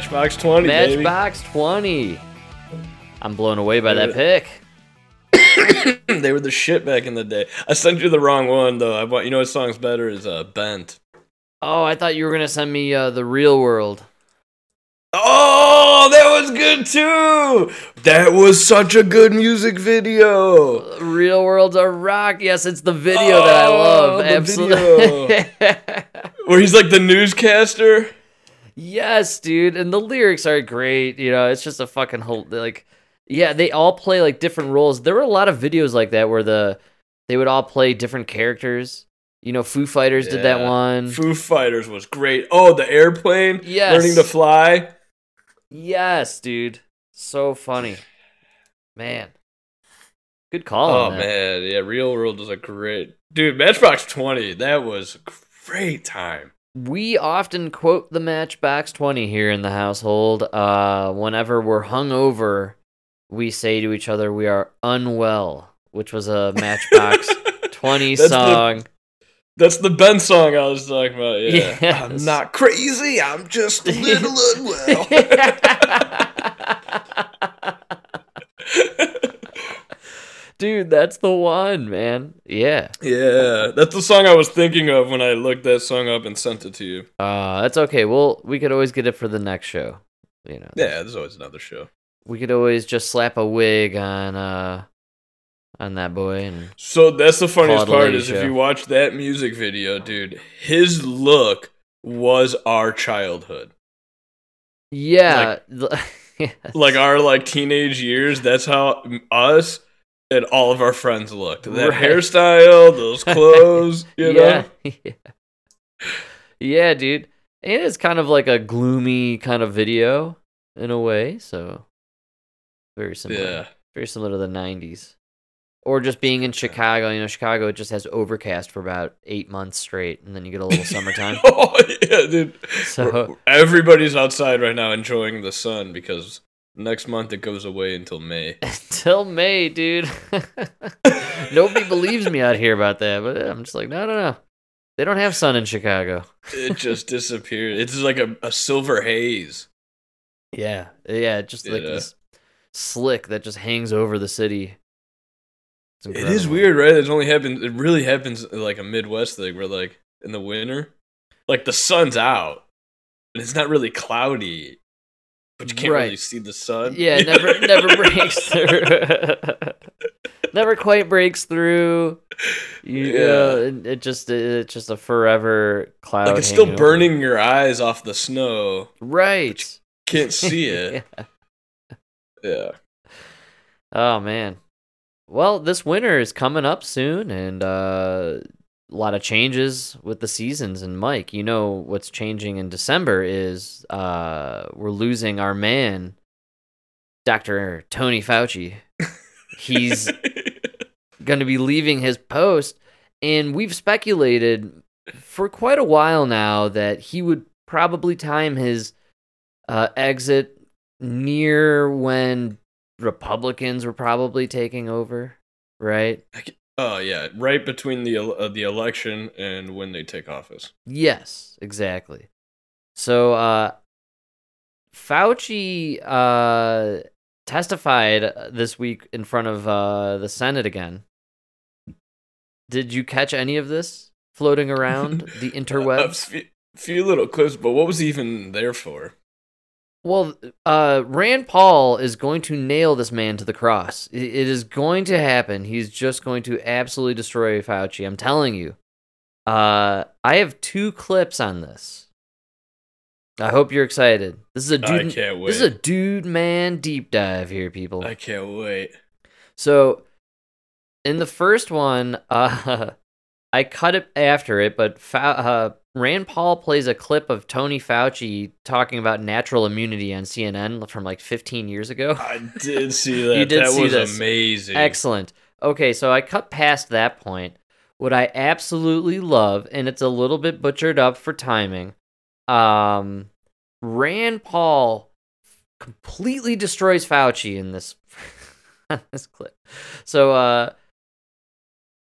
Matchbox 20, baby. Matchbox 20. I'm blown away by that pick. they were the shit back in the day. I sent you the wrong one though. I want you know what song's better is uh Bent. Oh, I thought you were gonna send me uh, the real world. Oh, that was good too. That was such a good music video. Real world's a rock. Yes, it's the video that I love. Oh, the Absolutely. Where he's like the newscaster. Yes, dude. And the lyrics are great. You know, it's just a fucking whole like. Yeah, they all play like different roles. There were a lot of videos like that where the they would all play different characters. You know, Foo Fighters did that one. Foo Fighters was great. Oh, the airplane. Yes. Learning to fly. Yes, dude. So funny. Man. Good call. Oh on that. man, yeah, Real World was a great dude. Matchbox Twenty, that was a great time. We often quote the Matchbox 20 here in the household. Uh, whenever we're hungover, we say to each other, we are unwell, which was a Matchbox 20 That's the- song. That's the Ben song I was talking about. Yeah, Yes. I'm not crazy. I'm just a little unwell. Dude, that's the one, man. Yeah. yeah, that's the song I was thinking of when I looked that song up and sent it to you. Uh, that's okay. Well, we could always get it for the next show. You know. Yeah, there's always another show. We could always just slap a wig on uh on that boy and So that's the funniest Call it a part is if you watch that music video, dude, his look was our childhood. Yeah. Yes. Like our like teenage years, that's how us and all of our friends looked. That Right. hairstyle, those clothes, you know. yeah. yeah. Yeah, dude. And it's kind of like a gloomy kind of video in a way, so very similar. Yeah. Very similar to the 90s. Or just being in Chicago, you know, Chicago it just has overcast for about 8 months straight and then you get a little summertime. oh yeah, dude. So Everybody's outside right now enjoying the sun because next month it goes away until May. until May, dude. Nobody believes me out here about that, but I'm just like, no, no, no. They don't have sun in Chicago. It just disappeared. It's like a, a silver haze. Yeah, yeah, just like Yeah. this slick that just hangs over the city. It's It is weird, right? It only happens. It really happens like a Midwest thing, where like in the winter, like the sun's out, and it's not really cloudy, but you can't Right. really see the sun. Yeah, never never breaks through. never quite breaks through. You, Yeah. know, it, it just it's just a forever cloud. like it's still hanging over. burning your eyes off the snow. Right. Can't see it. Yeah. yeah. Oh man. Well, this winter is coming up soon, and uh, a lot of changes with the seasons. And Mike, you know what's changing in December is uh, we're losing our man, Doctor Tony Fauci. He's going to be leaving his post, and we've speculated for quite a while now that he would probably time his uh, exit near when Republicans were probably taking over, right? Oh yeah, right between the uh, the election and when they take office. Yes, exactly. So uh Fauci uh testified this week in front of uh the Senate again. Did you catch any of this floating around the A interwebs? few, few little clips, but what was he even there for? Well, uh, Rand Paul is going to nail this man to the cross. It is going to happen. He's just going to absolutely destroy Fauci. I'm telling you. Uh, I have two clips on this. I hope you're excited. This is a I dude. can't wait. This is a dude man deep dive here, people. I can't wait. So, in the first one, uh, I cut it after it, but Fa- uh, Rand Paul plays a clip of Tony Fauci talking about natural immunity on CNN from like 15 years ago. I did see that. You did that see was this. amazing. Excellent. Okay, so I cut past that point. What I absolutely love, and it's a little bit butchered up for timing, um, Rand Paul completely destroys Fauci in this this clip. So, uh,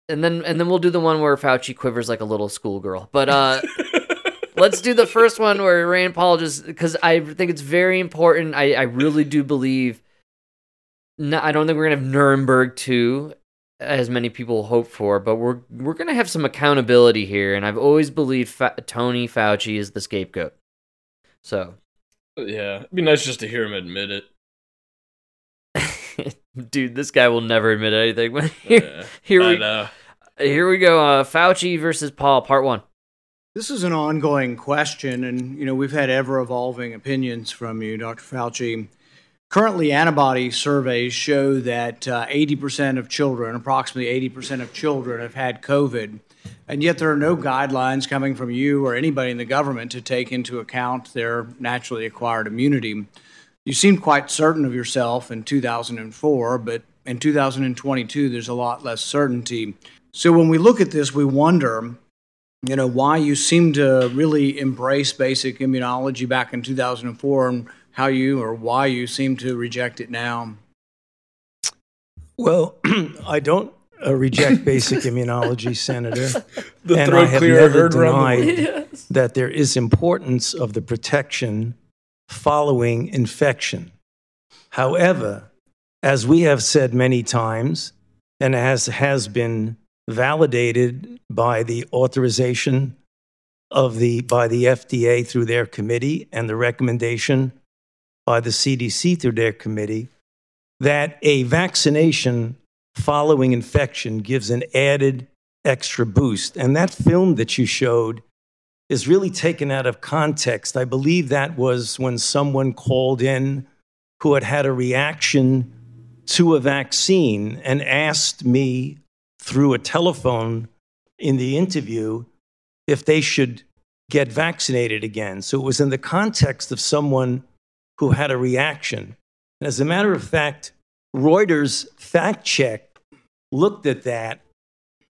and then and then we'll do the one where Fauci quivers like a little schoolgirl. But uh, let's do the first one where Rand Paul just because I think it's very important. I, I really do believe. No, I don't think we're gonna have Nuremberg two, as many people hope for, but we're we're gonna have some accountability here. And I've always believed Fa- Tony Fauci is the scapegoat. So, Yeah, it'd be nice just to hear him admit it. dude, this guy will never admit anything. But here, Yeah, here I we know. here we go. Uh, Fauci versus Paul, part one. This is an ongoing question, and you know we've had ever evolving opinions from you, Dr. Fauci. Currently, antibody surveys show that uh, 80% of children, approximately 80% of children, have had COVID, and yet there are no guidelines coming from you or anybody in the government to take into account their naturally acquired immunity. You seemed quite certain of yourself in 2004, but in 2022, there's a lot less certainty. So when we look at this, we wonder you know why you seem to really embrace basic immunology back in 2004 and how you or why you seem to reject it now. Well, I don't uh, reject basic immunology, Senator, The and I have never heard around the denied that there is importance of the protection following infection. However, as we have said many times, and as has been validated by the authorization of the by the FDA through their committee and the recommendation by the CDC through their committee, that a vaccination following infection gives an added extra boost. And that film that you showed is really taken out of context. I believe that was when someone called in who had had a reaction to a vaccine and asked me through a telephone in the interview if they should get vaccinated again. So it was in the context of someone who had a reaction. And as a matter of fact, Reuters fact check looked at that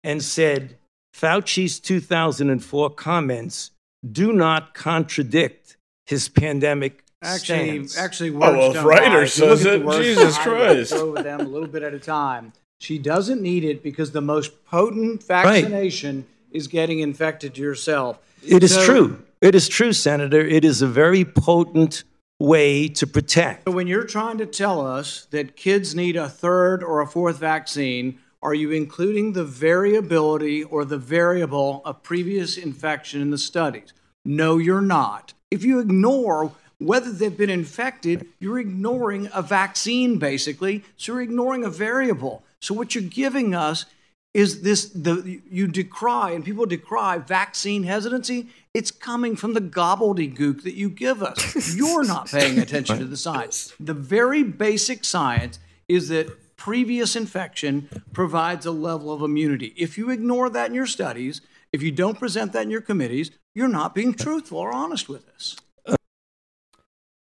and said Fauci's 2004 comments do not contradict his pandemic actually stance. actually oh, words well, if don't lie. If you look says at it, Jesus Christ. go over them a little bit at a time she doesn't need it because the most potent vaccination is getting infected yourself It is So- true. It is true, Senator. It is a very potent way to protect. So when you're trying to tell us that kids need a third or a fourth vaccine, are you including the variability or the variable of previous infection in the studies? No, you're not. If you ignore whether they've been infected, you're ignoring a vaccine basically. So you're ignoring a variable. So what you're giving us is this the you decry and people decry vaccine hesitancy it's coming from the gobbledygook that you give us you're not paying attention to the science the very basic science is that previous infection provides a level of immunity if you ignore that in your studies if you don't present that in your committees you're not being truthful or honest with us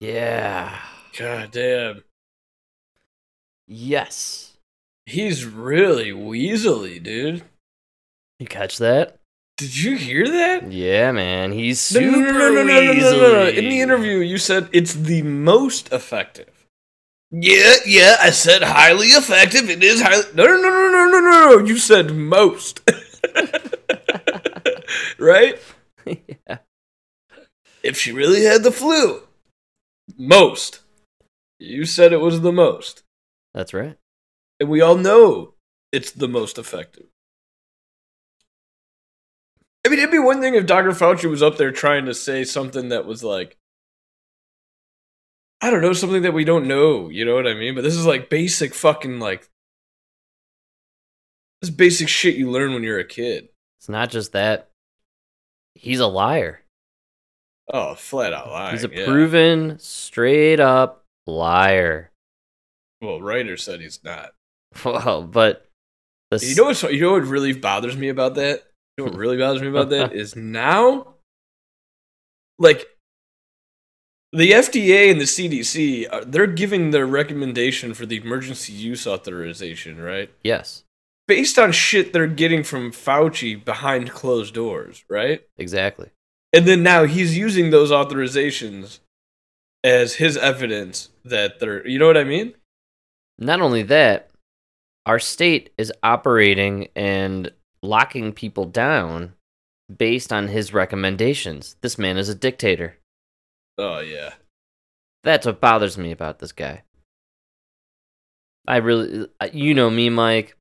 Yeah. God damn. Yes. He's really weaselly, dude. You catch that? Did you hear that? Yeah, man. He's No, super no, no, no, no, no, no, no, no. In the interview, you said it's the most effective. Yeah, yeah, I said highly effective. It is highly. No, no, no, no, no, no, no, no. You said most. right? yeah. If she really had the flu, most. You said it was the most. That's right. And we all know it's the most effective. I mean, it'd be one thing if Dr. Fauci was up there trying to say something that was like, I don't know, something that we don't know. You know what I mean? But this is like basic fucking like, this basic shit you learn when you're a kid. It's not just that. He's a liar. Oh, flat out lying. He's a yeah. proven, straight up liar. Well, Reuters said he's not. Well, but You know what's you know what really bothers me about that? You know what really bothers me about that is now, like, the FDA and the CDC, uh, they're giving their recommendation for the emergency use authorization, right? yes, Based on shit they're getting from Fauci behind closed doors, right? exactly. And then now he's using those authorizations as his evidence that they're, you know what I mean? Not only that, our state is operating and locking people down based on his recommendations. This man is a dictator. Oh yeah. That's what bothers me about this guy. I really, you know me, Mike.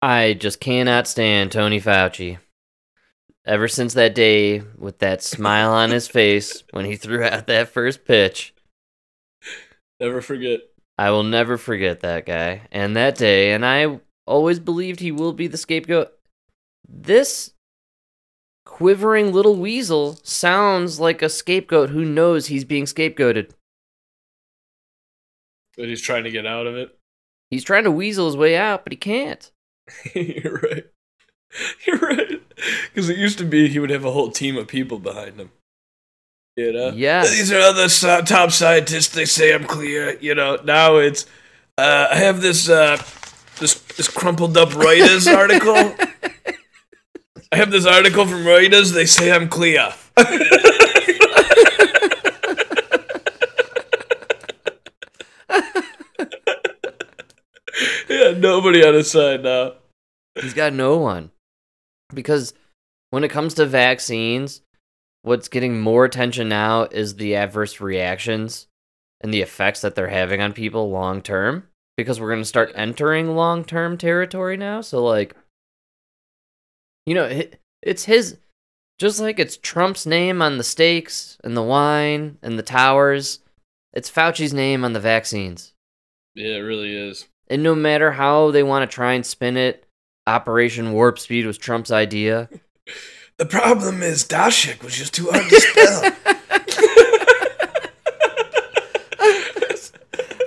I just cannot stand Tony Fauci. Ever since that day with that smile on his face when he threw out that first pitch, Never forget. I will never forget that guy and that day, and I always believed he will be the scapegoat. This quivering little weasel sounds like a scapegoat who knows he's being scapegoated. But he's trying to get out of it. He's trying to weasel his way out, but he can't. You're right. You're right. Because it used to be he would have a whole team of people behind him. You know? Yeah. These are other so- top scientists. They say I'm clear. You know, now it's. Uh, I have this uh, this this crumpled up Reuters article. I have this article from Reuters. They say I'm clear. yeah, nobody on his side now. He's got no one. Because when it comes to vaccines, what's getting more attention now is the adverse reactions and the effects that they're having on people long term. Because we're going to start entering long term territory now. So, like, you know, it's his, just like it's Trump's name on the steaks and the wine and the towers, it's Fauci's name on the vaccines. Yeah, it really is. And no matter how they want to try and spin it, Operation Warp Speed was Trump's idea. The problem is Dashik was just too hard to spell.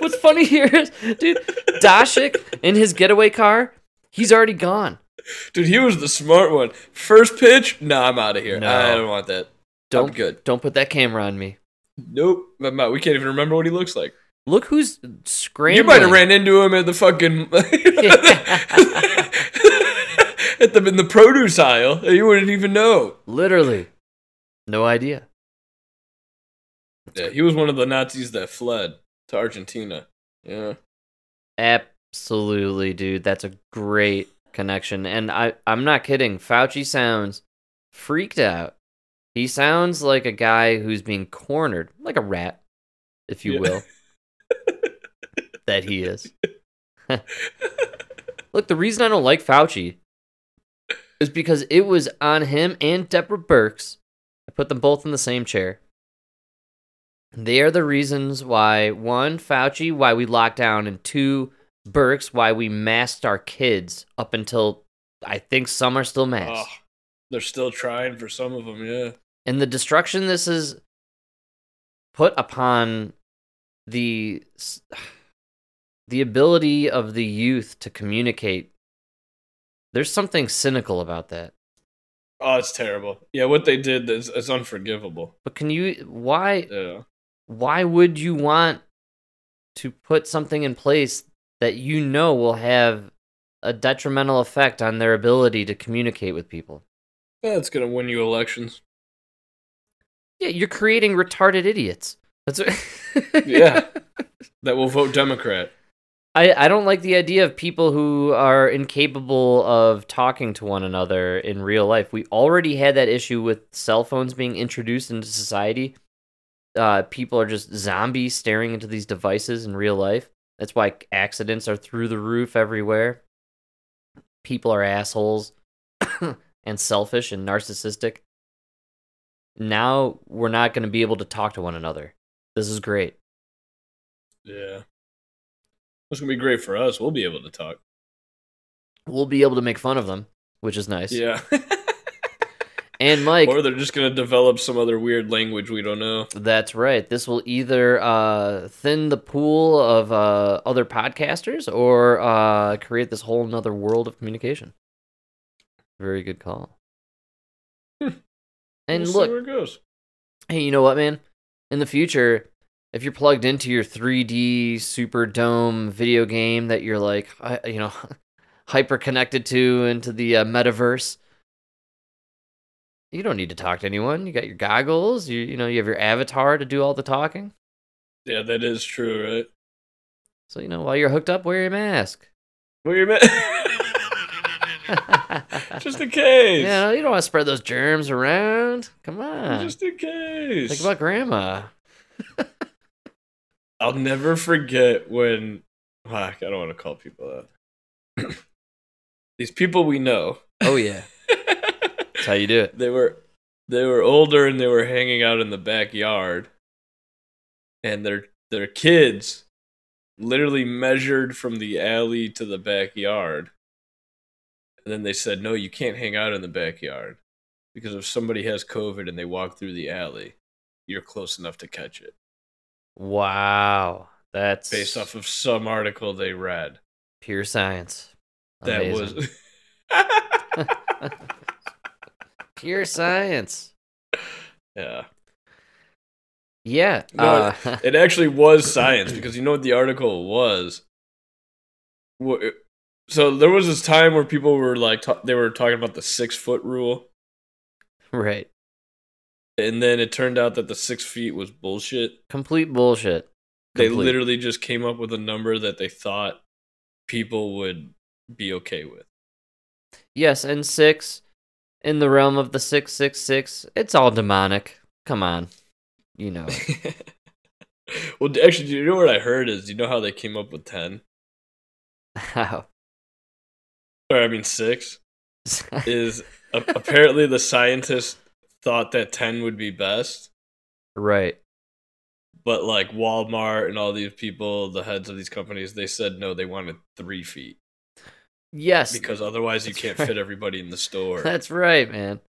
What's funny here is, dude, Dashik in his getaway car, he's already gone. Dude, he was the smart one. First pitch, nah, I'm out of here. No. I don't want that. Don't I'm good. Don't put that camera on me. Nope. I'm out. We can't even remember what he looks like. Look who's scrambling. You might have ran into him at the fucking at the in the produce aisle. You wouldn't even know. Literally, no idea. Yeah, he was one of the Nazis that fled to Argentina. Yeah. Absolutely, dude. That's a great connection. And I, I'm not kidding. Fauci sounds freaked out. He sounds like a guy who's being cornered, like a rat, if you Yeah. will. that he is. Look, the reason I don't like Fauci is because it was on him and Deborah Birx. I put them both in the same chair. They are the reasons why one, Fauci, why we locked down, and two, Birx, why we masked our kids up until I think some are still masked. Oh, they're still trying for some of them. Yeah. And the destruction this is put upon the the ability of the youth to communicate. There's something cynical about that. Oh, it's terrible. Yeah, what they did is, is unforgivable. But can you why Yeah. why would you want to put something in place that you know will have a detrimental effect on their ability to communicate with people? That's gonna win you elections. Yeah, you're creating retarded idiots. That's what Yeah. That will vote Democrat. I, I don't like the idea of people who are incapable of talking to one another in real life. We already had that issue with cell phones being introduced into society. Uh, people are just zombies staring into these devices in real life. That's why accidents are through the roof everywhere. People are assholes and selfish and narcissistic. Now we're not going to be able to talk to one another. This is great. Yeah. It's gonna be great for us. We'll be able to talk. We'll be able to make fun of them, which is nice. Yeah. And Mike, or they're just gonna develop some other weird language we don't know. that's right. This will either uh, thin the pool of uh, other podcasters or uh, create this whole nother world of communication. Very good call. Hmm. And We'll look, where it goes. hey, you know what, man? In the future, if you're plugged into your 3D Super Dome video game that you're like, you know, hyper connected to into the uh, metaverse, you don't need to talk to anyone. You got your goggles. You you know you have your avatar to do all the talking. Yeah, that is true, right? So you know while you're hooked up, wear your mask. Where you met? Just in case. Yeah, you don't want to spread those germs around. Come on. Just in case. Think about grandma. I'll never forget when. Fuck, I don't want to call people out. These people we know. Oh yeah, that's how you do it. they were they were older and they were hanging out in the backyard. And their their kids literally measured from the alley to the backyard. And then they said no you can't hang out in the backyard because if somebody has covid and they walk through the alley you're close enough to catch it. Wow, that's based off of some article they read. Pure science. that was pure science. yeah Yeah. No, uh, it actually was science because you know what the article was. So there was this time where people were like, they were talking about the six foot rule, right. and then it turned out that the six feet was bullshit. Complete bullshit. They literally just came up with a number that they thought people would be okay with. Yes, and six in the realm of the six six six. It's all demonic. Come on, you know. well, actually, do you know what I heard? Is you know how they came up with ten? How? Or I mean six. Is a- apparently the scientists thought that ten would be best. right. But like Walmart and all these people, the heads of these companies, they said no, they wanted three feet Yes, because otherwise you That's can't right. fit everybody in the store. that's right, man.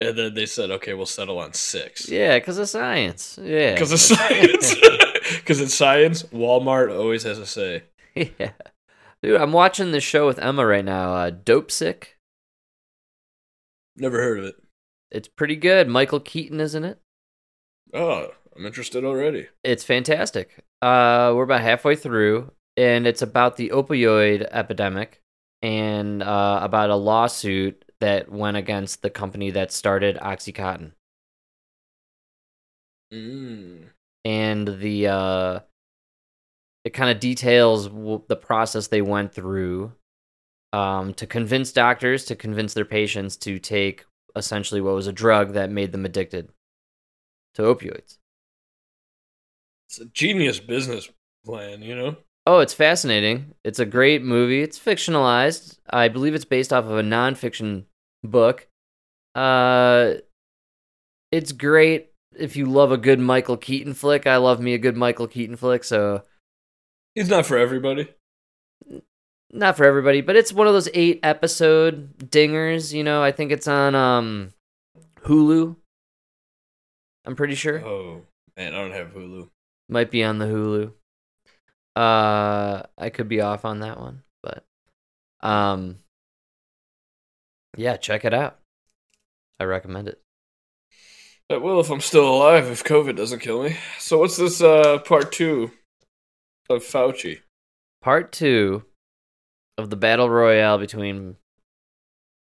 And then they said, okay, we'll settle on six Yeah, because of science. Yeah. because of science. Because it's science, Walmart always has a say. yeah. Dude, I'm watching this show with Emma right now. Uh, Dopesick. Never heard of it. It's pretty good. Michael Keaton isn't it. Oh, I'm interested already. It's fantastic. Uh, we're about halfway through, and it's about the opioid epidemic and uh, about a lawsuit that went against the company that started OxyContin. Mm. and the uh it kind of details w- the process they went through um to convince doctors to convince their patients to take essentially what was a drug that made them addicted to opioids. It's a genius business plan, you know? Oh, it's fascinating. It's a great movie. It's fictionalized. I believe it's based off of a nonfiction book. Uh, it's great if you love a good Michael Keaton flick. I love me a good Michael Keaton flick, so it's not for everybody. not for everybody, but it's one of those eight episode dingers. You know, I think it's on um Hulu. I'm pretty sure Oh, man, I don't have Hulu. might be on the Hulu. Uh, I could be off on that one, but um, yeah, check it out. I recommend it. I will if I'm still alive, if COVID doesn't kill me. So, what's this uh, part two of Fauci? Part two of the battle royale between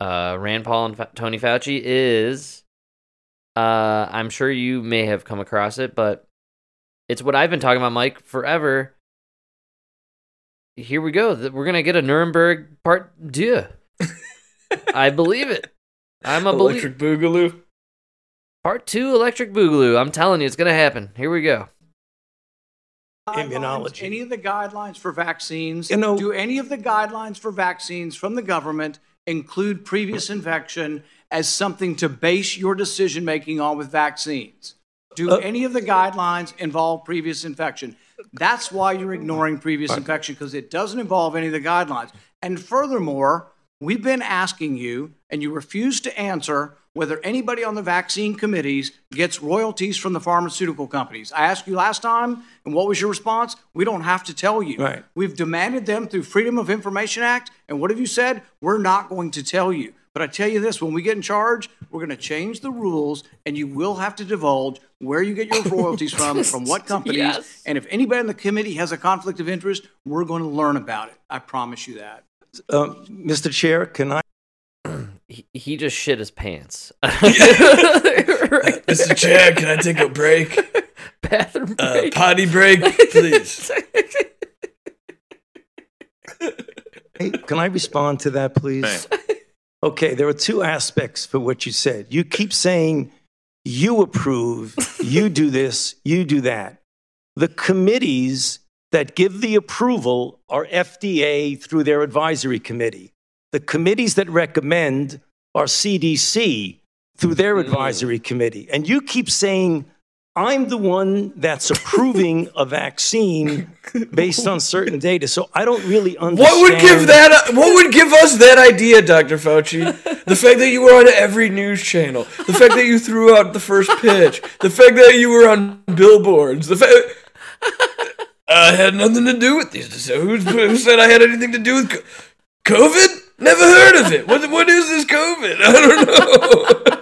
uh, Rand Paul and Fa- Tony Fauci is, uh, I'm sure you may have come across it, but it's what I've been talking about, Mike, forever. Here we go. We're gonna get a Nuremberg part two. I believe it. I'm a believer. Electric Boogaloo. Part two, Electric Boogaloo. I'm telling you, it's gonna happen. Here we go. Immunology. Any of the guidelines for vaccines? You know- do any of the guidelines for vaccines from the government include previous infection as something to base your decision making on with vaccines? Do Uh, any of the guidelines involve previous infection? That's why you're ignoring previous infection because it doesn't involve any of the guidelines. And furthermore, we've been asking you, and you refuse to answer whether anybody on the vaccine committees gets royalties from the pharmaceutical companies. I asked you last time, and what was your response? We don't have to tell you. Right. We've demanded them through Freedom of Information Act, and what have you said? We're not going to tell you. But I tell you this, when we get in charge, we're going to change the rules, and you will have to divulge where you get your royalties from, from what companies. Yes. And if anybody in the committee has a conflict of interest, we're going to learn about it. I promise you that. Um, Mr. Chair, can I? He, he just shit his pants. Mr. Chair, can I take a break? Bathroom Uh, break. potty break, please. Hey, can I respond to that, please? Okay, there are two aspects for what you said. You keep saying you approve, you do this, you do that. The committees that give the approval are FDA through their advisory committee. The committees that recommend are CDC through their Mm. advisory committee. And you keep saying, I'm the one that's approving a vaccine based on certain data. So I don't really understand. What would give that? What would give us that idea, Doctor Fauci? The fact that you were on every news channel, the fact that you threw out the first pitch, the fact that you were on billboards, the fact uh, I had nothing to do with these. So who, who said I had anything to do with COVID? Never heard of it. What what is this COVID? I don't know.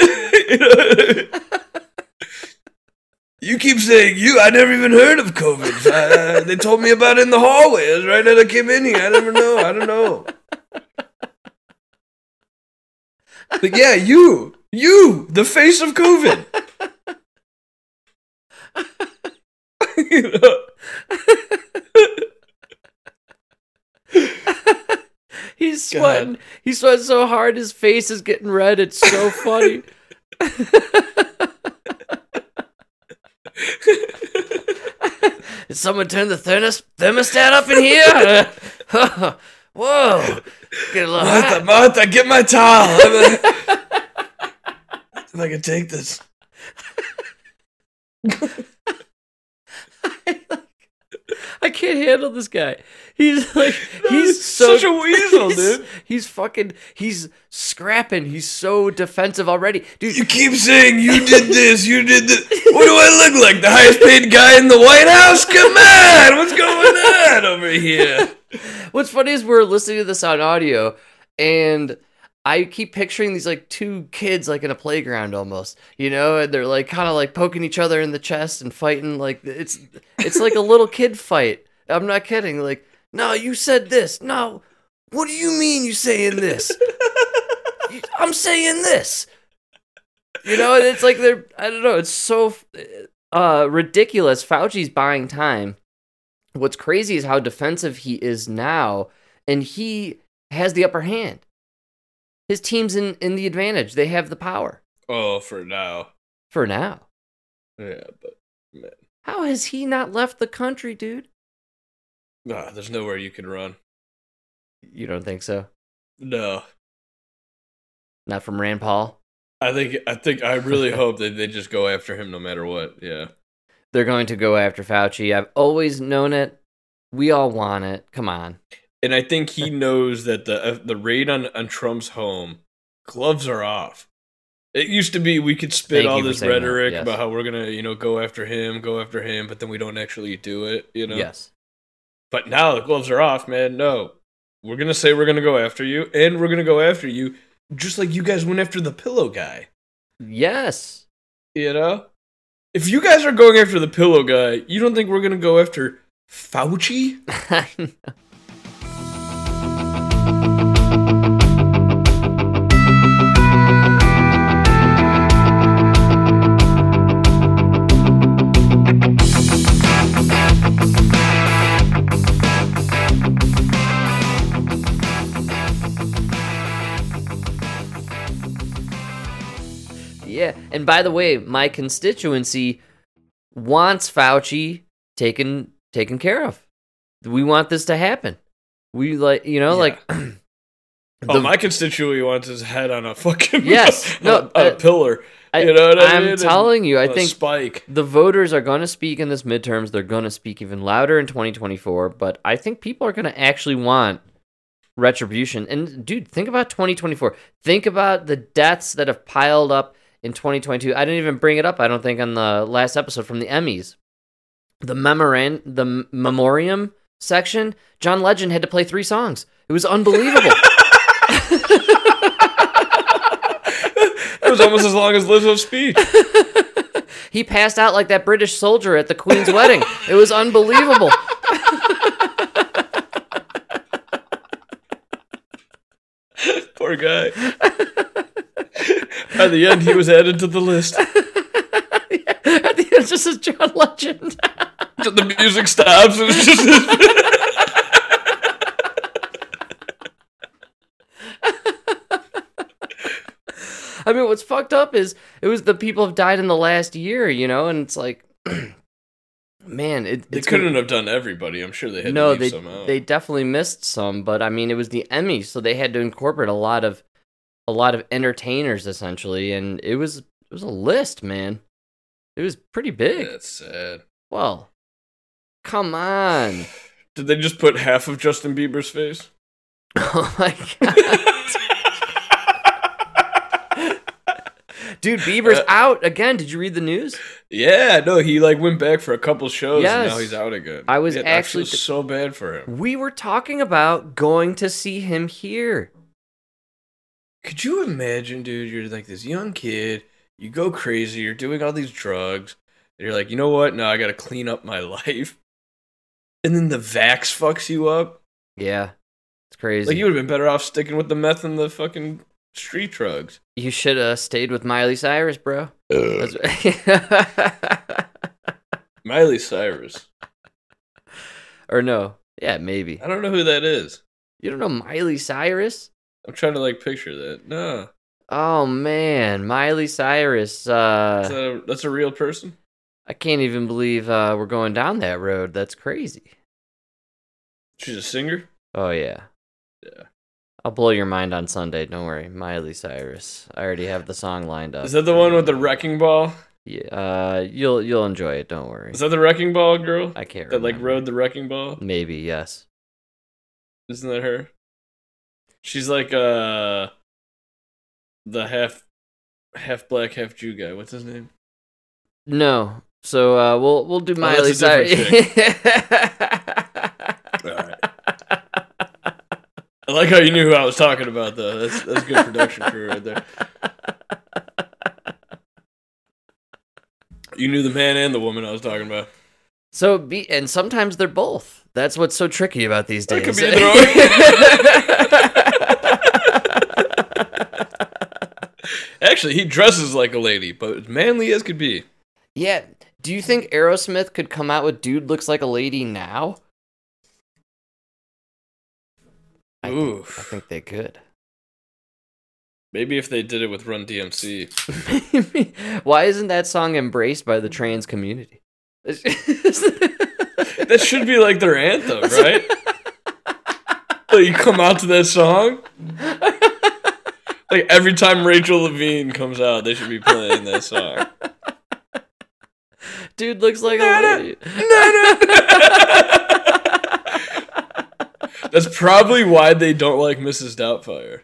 You keep saying you. I never even heard of COVID. Uh, they told me about it in the hallway. It was right as I came in here. I never know. I don't know. But yeah, you, you, the face of COVID. You know? He's God. sweating. He's sweating so hard his face is getting red. It's so funny. Did someone turn the thermos- thermostat up in here? Whoa. Get a little Martha, hot. Martha, get my towel. if I can take this. I can't handle this guy. He's like he's so Such a weasel, he's- dude. He's fucking he's scrapping. He's so defensive already. Dude, You keep saying you did this, you did this. What do I look like? The highest paid guy in the White House? Come on, what's going on over here? What's funny is we're listening to this on audio, and I keep picturing these like two kids like in a playground almost, you know, and they're like kind of like poking each other in the chest and fighting. Like it's it's like a little kid fight. I'm not kidding. Like, no, you said this. No, what do you mean you saying this? I'm saying this. You know, and it's like they're I don't know. It's so uh ridiculous. Fauci's buying time what's crazy is how defensive he is now and he has the upper hand his team's in, in the advantage they have the power Oh, for now. for now Yeah, but man, how has he not left the country dude ah, there's nowhere you can run. you don't think so No. not from rand paul I think I think I really hope that they just go after him no matter what. Yeah. they're going to go after fauci i've always known it we all want it come on And I think he knows that the uh, the raid on, on Trump's home, gloves are off. It used to be we could spit Thank all this rhetoric yes. about how we're gonna, you know, go after him, go after him, but then we don't actually do it, you know. yes But now the gloves are off, man. No, we're gonna say we're gonna go after you, and we're gonna go after you, just like you guys went after the pillow guy. yes You know, if you guys are going after the pillow guy, you don't think we're gonna go after Fauci? and by the way my constituency wants fauci taken taken care of we want this to happen we like you know Yeah. like oh, my constituent wants his head on a fucking Yes, no, a uh, pillar. I, you know what I am mean? telling you, I A think spike. the voters are going to speak in this midterms. They're going to speak even louder in 2024. But I think people are going to actually want retribution. And dude, think about 2024. Think about the deaths that have piled up in 2022. I didn't even bring it up. I don't think on the last episode from the Emmys. The memoran, the memoriam section. John Legend had to play three songs. It was unbelievable. It was almost as long as Lizzo's speech. he passed out like that British soldier at the Queen's wedding. It was unbelievable. Poor guy. At the end, he was added to the list. yeah, at the end, just as John Legend. the music stops. It's just. I mean, what's fucked up is it was the people have died in the last year, you know, and it's like, man, it, they couldn't have done everybody. I'm sure they had no, they they definitely missed some, but I mean, it was the Emmy, so they had to incorporate a lot of a lot of entertainers essentially, and it was it was a list, man. It was pretty big. That's sad. Well, come on. Did they just put half of Justin Bieber's face? Oh my god. Dude, Bieber's Uh, out again. Did you read the news? yeah, no, he like went back for a couple shows and now he's out again. I was Yeah, actually- I so bad for him. We were talking about going to see him here. Could you imagine, dude? You're like this young kid. You go crazy. You're doing all these drugs. And you're like, you know what? Now I got to clean up my life. And then the vax fucks you up. Yeah. It's crazy. Like you would have been better off sticking with the meth and the fucking street drugs. You should have stayed with Miley Cyrus, bro. Miley Cyrus. or no. Yeah, maybe. I don't know who that is. You don't know Miley Cyrus? I'm trying to like picture that. No, Oh man, Miley Cyrus. Uh that a, that's a real person. I can't even believe uh we're going down that road. That's crazy. She's a singer. Oh yeah. Yeah. I'll blow your mind on Sunday. Don't worry, Miley Cyrus. I already have the song lined up. Is that the one with the wrecking ball? Yeah, uh, you'll you'll enjoy it. Don't worry. Is that the wrecking ball girl I can't. that like rode the wrecking ball? Maybe yes. Isn't that her? She's like uh the half half black, half Jew guy. What's his name? No. So uh, we'll we'll do Oh, Miley a Cyrus. I like how you knew who I was talking about though. That's that's good production crew right there. You knew the man and the woman I was talking about. So be and sometimes they're both. That's what's so tricky about these That days. could be Actually, he dresses like a lady, but as manly as could be. yeah. Do you think Aerosmith could come out with "Dude Looks Like a Lady" now? I think, I Oof. think they could. Maybe if they did it with Run DMC. Why isn't that song embraced by the trans community? That should be like their anthem, right? like you come out to that song. Like every time Rachel Levine comes out, they should be playing that song. Dude looks like a lady. That's probably why they don't like Mrs. Doubtfire.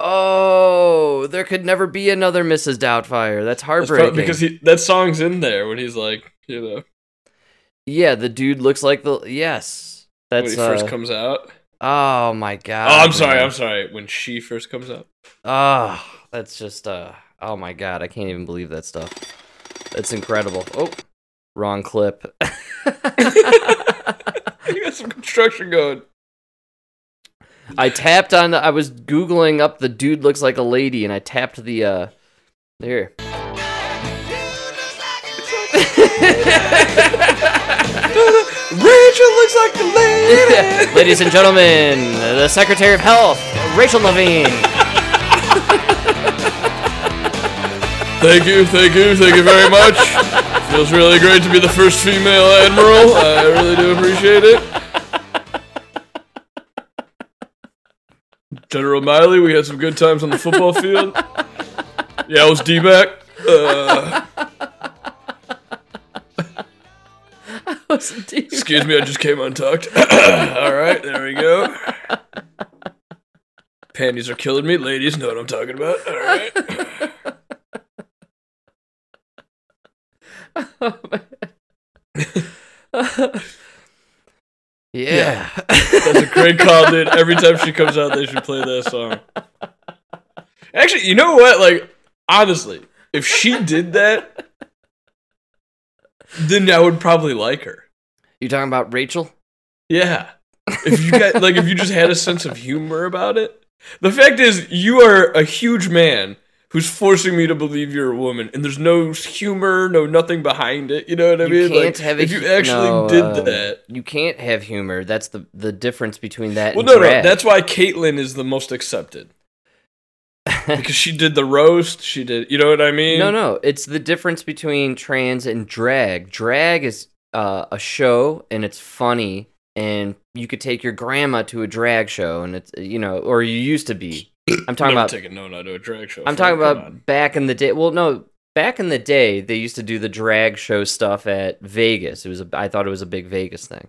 Oh, there could never be another Mrs. Doubtfire. That's That's heartbreaking. probably because he, that song's in there when he's like, you know, yeah, the dude looks like the yes. That's when That's he first uh, comes out. Oh my god. oh, I'm sorry, man. I'm sorry. When she first comes out. Oh, that's just uh oh my god, I can't even believe that stuff. That's incredible. Oh, wrong clip. you got some construction going. I tapped on the, I was googling up the dude looks like a lady and I tapped the uh there. Rachel looks like a lady. Ladies and gentlemen, the Secretary of Health, Rachel Levine. Thank you, thank you, thank you very much. Feels really great to be the first female admiral. I really do appreciate it. General Milley, we had some good times on the football field. Yeah, I was D-back. Uh, excuse me, I just came untucked. All right, there we go. Panties are killing me. Ladies know what I'm talking about. All right. yeah. That's a great call, dude. Every time she comes out, they should play that song. Actually, you know what? Like, honestly, if she did that, then I would probably like her. You talking about Rachel? Yeah. If you got like if you just had a sense of humor about it. The fact is you are a huge man who's forcing me to believe you're a woman and there's no humor, no nothing behind it. You know what I You mean? can't like have a if you actually no, did uh, that. You can't have humor. That's the the difference between that Well, and no, no, drag. that's why Caitlyn is the most accepted. because she did the roast. She did. You know what I mean? No, no, it's the difference between trans and drag. Drag is uh, a show and it's funny, and you could take your grandma to a drag show, and it's you know, or you used to be. I'm talking about. taking no, not to a drag show. I'm talking about on. back in the day. Well, no, back in the day, they used to do the drag show stuff at Vegas. It was a, I thought it was a big Vegas thing.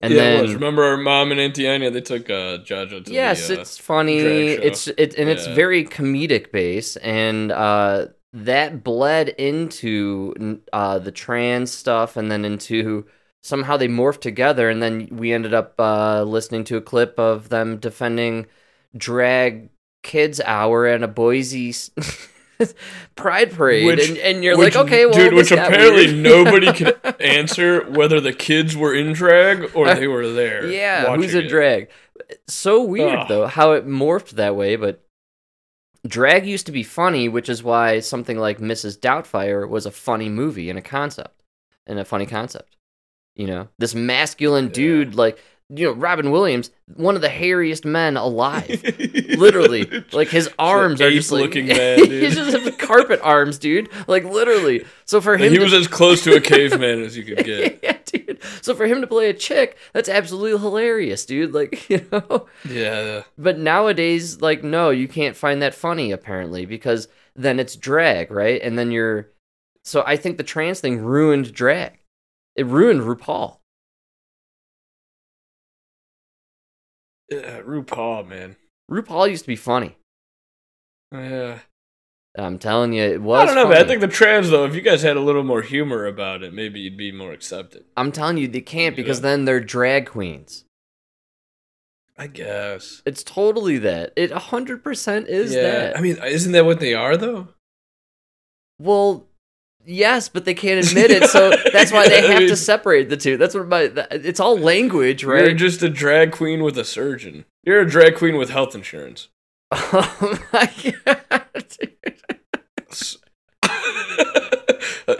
And yeah, then remember our mom and Auntie Anya? They took uh, Jaja to yes, the. Uh, it's funny. It's it and it's very comedic base, and uh, that bled into uh, the trans stuff, and then into somehow they morphed together, and then we ended up uh, listening to a clip of them defending drag kids hour at a Boise. Pride parade, Which- and, and you're which- like, okay, well, dude, which apparently nobody can answer whether the kids were in drag or they were there. Yeah, who's a it. drag? So weird Ugh. though how it morphed that way, but drag used to be funny, which is why something like Mrs. Doubtfire was a funny movie and a concept, and a funny concept. You know, this masculine Yeah. dude, like you know, Robin Williams, one of the hairiest men alive. Literally, like his arms are just like ape-looking man, dude. he's just have carpet arms, dude. Like literally. So for him, he to- was as close to a caveman as you could get. yeah, dude. So for him to play a chick, that's absolutely hilarious, dude. Like, you know. Yeah, But nowadays, like, no, you can't find that funny apparently because then it's drag, right? And then you're. So I think the trans thing ruined drag. It ruined RuPaul. RuPaul, man. RuPaul used to be funny. Yeah, I'm telling you, it was. I don't know, man. I think the trans though, if you guys had a little more humor about it, maybe you'd be more accepted. I'm telling you, they can't because Yeah. then they're drag queens. I guess. It's totally that. It 100% is yeah, that. I mean, isn't that what they are though? Well, yes, but they can't admit it, so that's why they have to separate the two. That's what my. It's all language, right? You're just a drag queen with a surgeon. You're a drag queen with health insurance. oh my god, dude.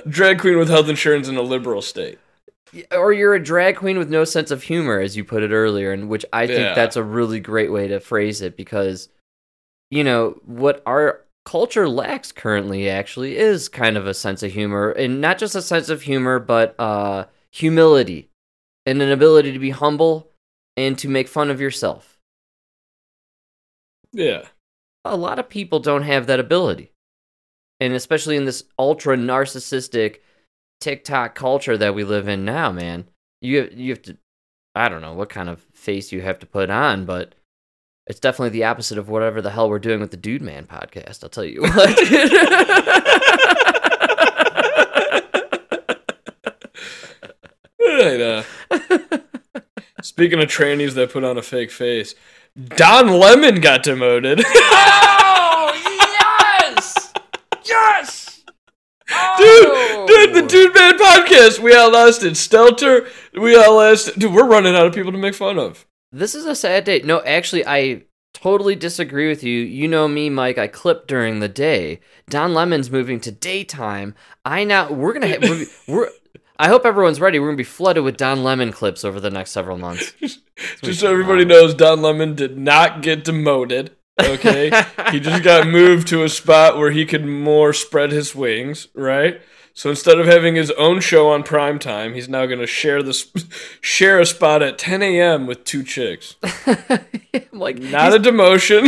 Drag queen with health insurance in a liberal state. Or you're a drag queen with no sense of humor, as you put it earlier, and which I think Yeah. that's a really great way to phrase it because, you know, what our culture lacks currently actually is kind of a sense of humor, and not just a sense of humor, but uh, humility and an ability to be humble and to make fun of yourself. Yeah. a lot of people don't have that ability. And especially in this ultra narcissistic TikTok culture that we live in now, man. You you have to I don't know what kind of face you have to put on, but it's definitely the opposite of whatever the hell we're doing with the Dude Man podcast. I'll tell you what. Right, uh, speaking of trannies that put on a fake face, Don Lemon got demoted. oh, yes! Yes! Dude, dude, the Dude Man podcast. We outlasted Stelter. We outlasted. Dude, we're running out of people to make fun of. This is a sad day. No, actually, I totally disagree with you. You know me, Mike. I clip during the day. Don Lemon's moving to daytime. I now we're gonna we're, we're. I hope everyone's ready. We're gonna be flooded with Don Lemon clips over the next several months. Just so everybody knows, Don Lemon did not get demoted. Okay, he just got moved to a spot where he could more spread his wings. Right. So instead of having his own show on prime time, he's now going to share this share a spot at 10 a.m. with two chicks. Like, Not a demotion.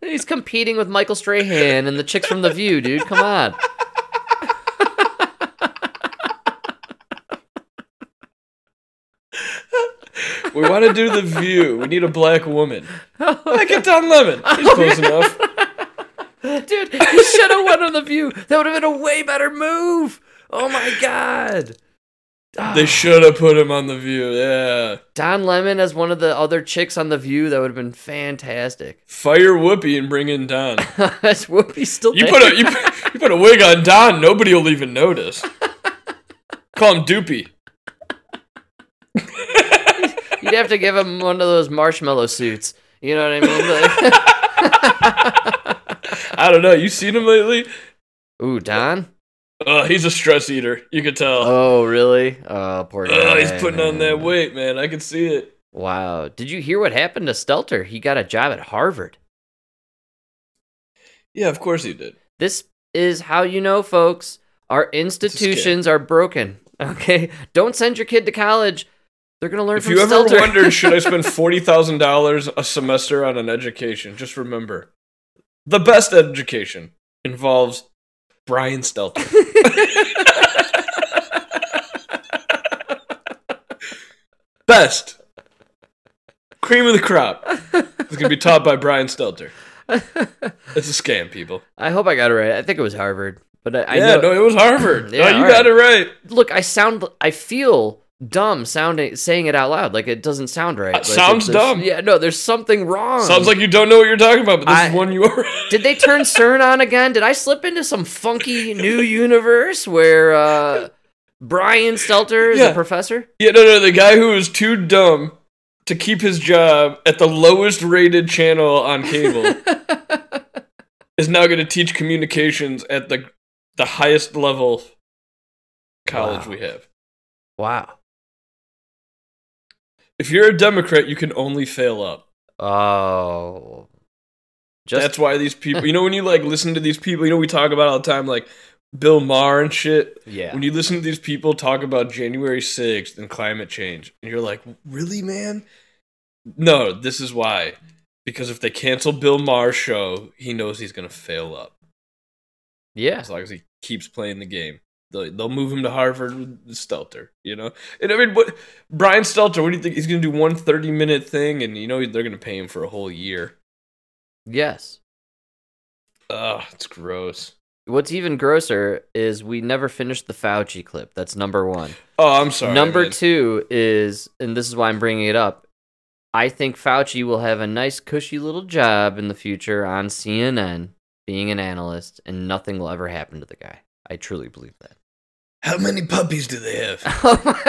he's competing with Michael Strahan and the chicks from The View, dude. Come on. We want to do the View. We need a black woman. I get Don Lemon. He's close enough. Dude, he should have went on The View. That would have been a way better move. Oh my god. They ah. should have put him on the View. Yeah. Don Lemon as one of the other chicks on The View, that would have been fantastic. Fire Whoopi and bring in Don. That's Whoopi still You there. put a you, put- you put a wig on Don, nobody will even notice. Call him Doopy. You'd have to give him one of those marshmallow suits. You know what I mean? Like- I don't know. You seen him lately? Ooh, Don? Oh, he's a stress eater. You could tell. Oh, really? Oh, poor uh, guy. Oh, he's putting on that weight, man. I can see it. Wow. Did you hear what happened to Stelter? He got a job at Harvard. Yeah, of course he did. This is how you know, folks. Our institutions are broken. Okay, don't send your kid to college. They're gonna learn If you ever Stelter. wondered, should I spend forty thousand dollars a semester on an education? Just remember, the best education involves Brian Stelter. best, cream of the crop. It's gonna be taught by Brian Stelter. It's a scam, people. I hope I got it right. I think it was Harvard, but I, I yeah, know. no, it was Harvard. Yeah, oh, you got it right. Look, I sound, I feel dumb sounding, saying it out loud. Like it doesn't sound right. Uh, Like, sounds dumb. Yeah, no, there's something wrong. Sounds like you don't know what you're talking about, but this I- is one you are. Did they turn CERN on again? Did I slip into some funky new universe where uh, Brian Stelter is Yeah. a professor? Yeah, no, no. The guy who was too dumb to keep his job at the lowest rated channel on cable is now going to teach communications at the the highest level college Wow. we have. Wow. If you're a Democrat, you can only fail up. Oh. Just That's why these people. You know, when you like listen to these people, you know, we talk about all the time, like Bill Maher and shit. yeah. When you listen to these people talk about January 6th and climate change, and you're like, really, man? No, this is why. Because if they cancel Bill Maher's show, he knows he's going to fail up. yeah. As long as he keeps playing the game. They'll, move him to Harvard with Stelter, you know? And I mean, what, Brian Stelter, what do you think? He's going to do one 30 minute thing, and you know they're going to pay him for a whole year. Yes. Ugh, it's gross. What's even grosser is we never finished the Fauci clip. That's number one. Oh, I'm sorry. number man. two is, and this is why I'm bringing it up. I think Fauci will have a nice, cushy little job in the future on CNN, being an analyst, and nothing will ever happen to the guy. I truly believe that. How many puppies do they have? Oh my!